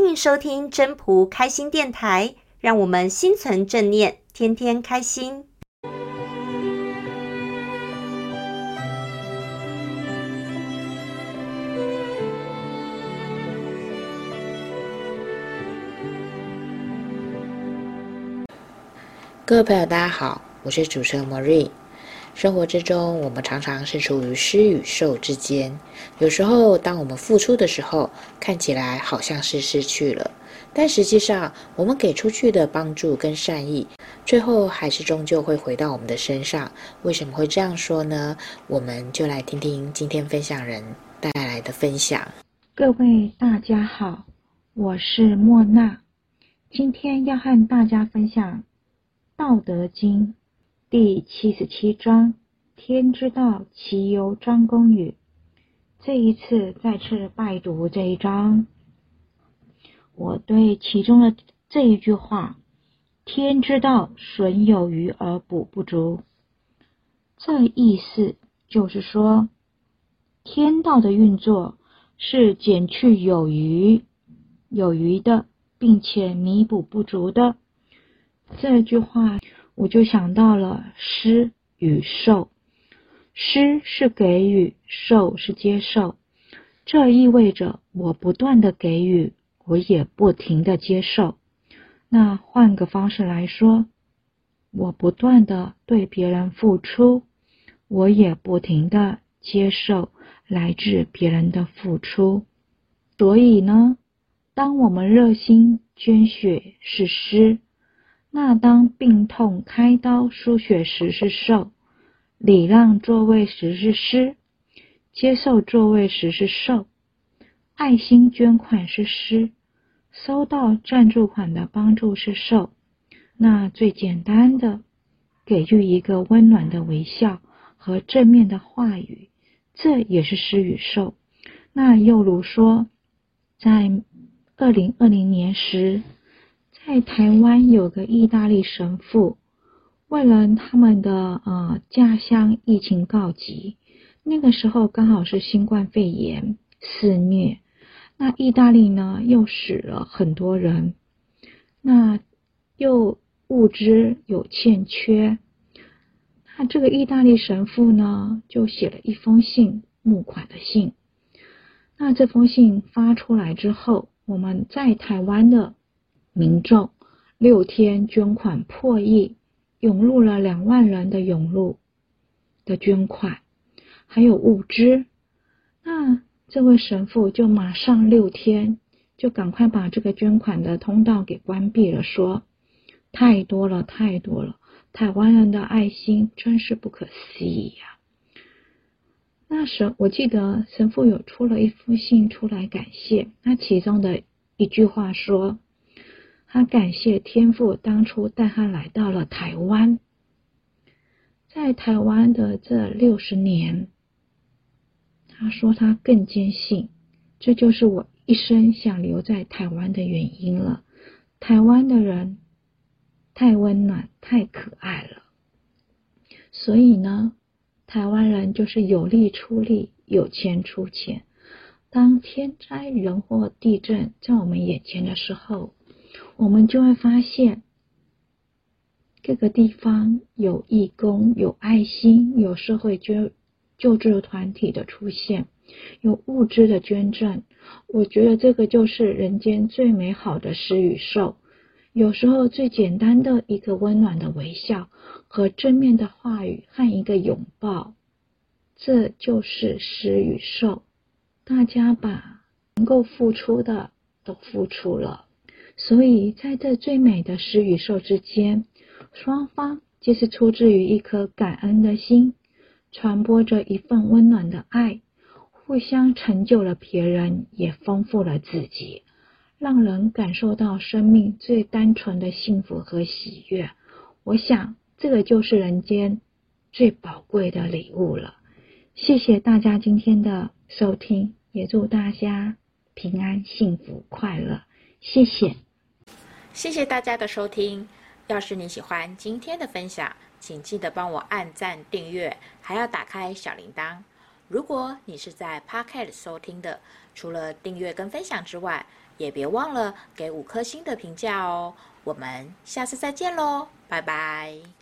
欢迎收听真仆开心电台，让我们心存正念，天天开心。各位朋友，大家好，我是主持人 Marie。生活之中，我们常常是处于施与受之间。有时候，当我们付出的时候，看起来好像是失去了，但实际上，我们给出去的帮助跟善意，最后还是终究会回到我们的身上。为什么会这样说呢？我们就来听听今天分享人带来的分享。各位大家好，我是莫娜，今天要和大家分享《道德经》。第七十七章，天之道，其由张公语。这一次再次拜读这一章，我对其中的这一句话“天之道，损有余而补不足”，这意思就是说，天道的运作是减去有余、有余的，并且弥补不足的。这句话。我就想到了施与受，施是给予，受是接受。这意味着我不断的给予，我也不停的接受。那换个方式来说，我不断的对别人付出，我也不停的接受来自别人的付出。所以呢，当我们热心捐血是施。那当病痛开刀输血时是受，礼让座位时是施，接受座位时是受，爱心捐款是施，收到赞助款的帮助是受。那最简单的，给予一个温暖的微笑和正面的话语，这也是施与受。那又如说，在二零二零年时。在台湾有个意大利神父，为了他们的呃家乡疫情告急，那个时候刚好是新冠肺炎肆虐，那意大利呢又死了很多人，那又物资有欠缺，那这个意大利神父呢就写了一封信，募款的信。那这封信发出来之后，我们在台湾的。民众六天捐款破亿，涌入了两万人的涌入的捐款，还有物资。那这位神父就马上六天就赶快把这个捐款的通道给关闭了，说太多了，太多了，台湾人的爱心真是不可思议呀。那时我记得神父有出了一封信出来感谢，那其中的一句话说。他感谢天父当初带他来到了台湾，在台湾的这六十年，他说他更坚信，这就是我一生想留在台湾的原因了。台湾的人太温暖、太可爱了，所以呢，台湾人就是有力出力，有钱出钱。当天灾人祸、地震在我们眼前的时候，我们就会发现，各个地方有义工、有爱心、有社会救救助团体的出现，有物资的捐赠。我觉得这个就是人间最美好的施与受。有时候最简单的一个温暖的微笑和正面的话语和一个拥抱，这就是施与受。大家把能够付出的都付出了。所以，在这最美的施与受之间，双方皆是出自于一颗感恩的心，传播着一份温暖的爱，互相成就了别人，也丰富了自己，让人感受到生命最单纯的幸福和喜悦。我想，这个就是人间最宝贵的礼物了。谢谢大家今天的收听，也祝大家平安、幸福、快乐。谢谢。谢谢大家的收听。要是你喜欢今天的分享，请记得帮我按赞、订阅，还要打开小铃铛。如果你是在 Pocket 收听的，除了订阅跟分享之外，也别忘了给五颗星的评价哦。我们下次再见喽，拜拜。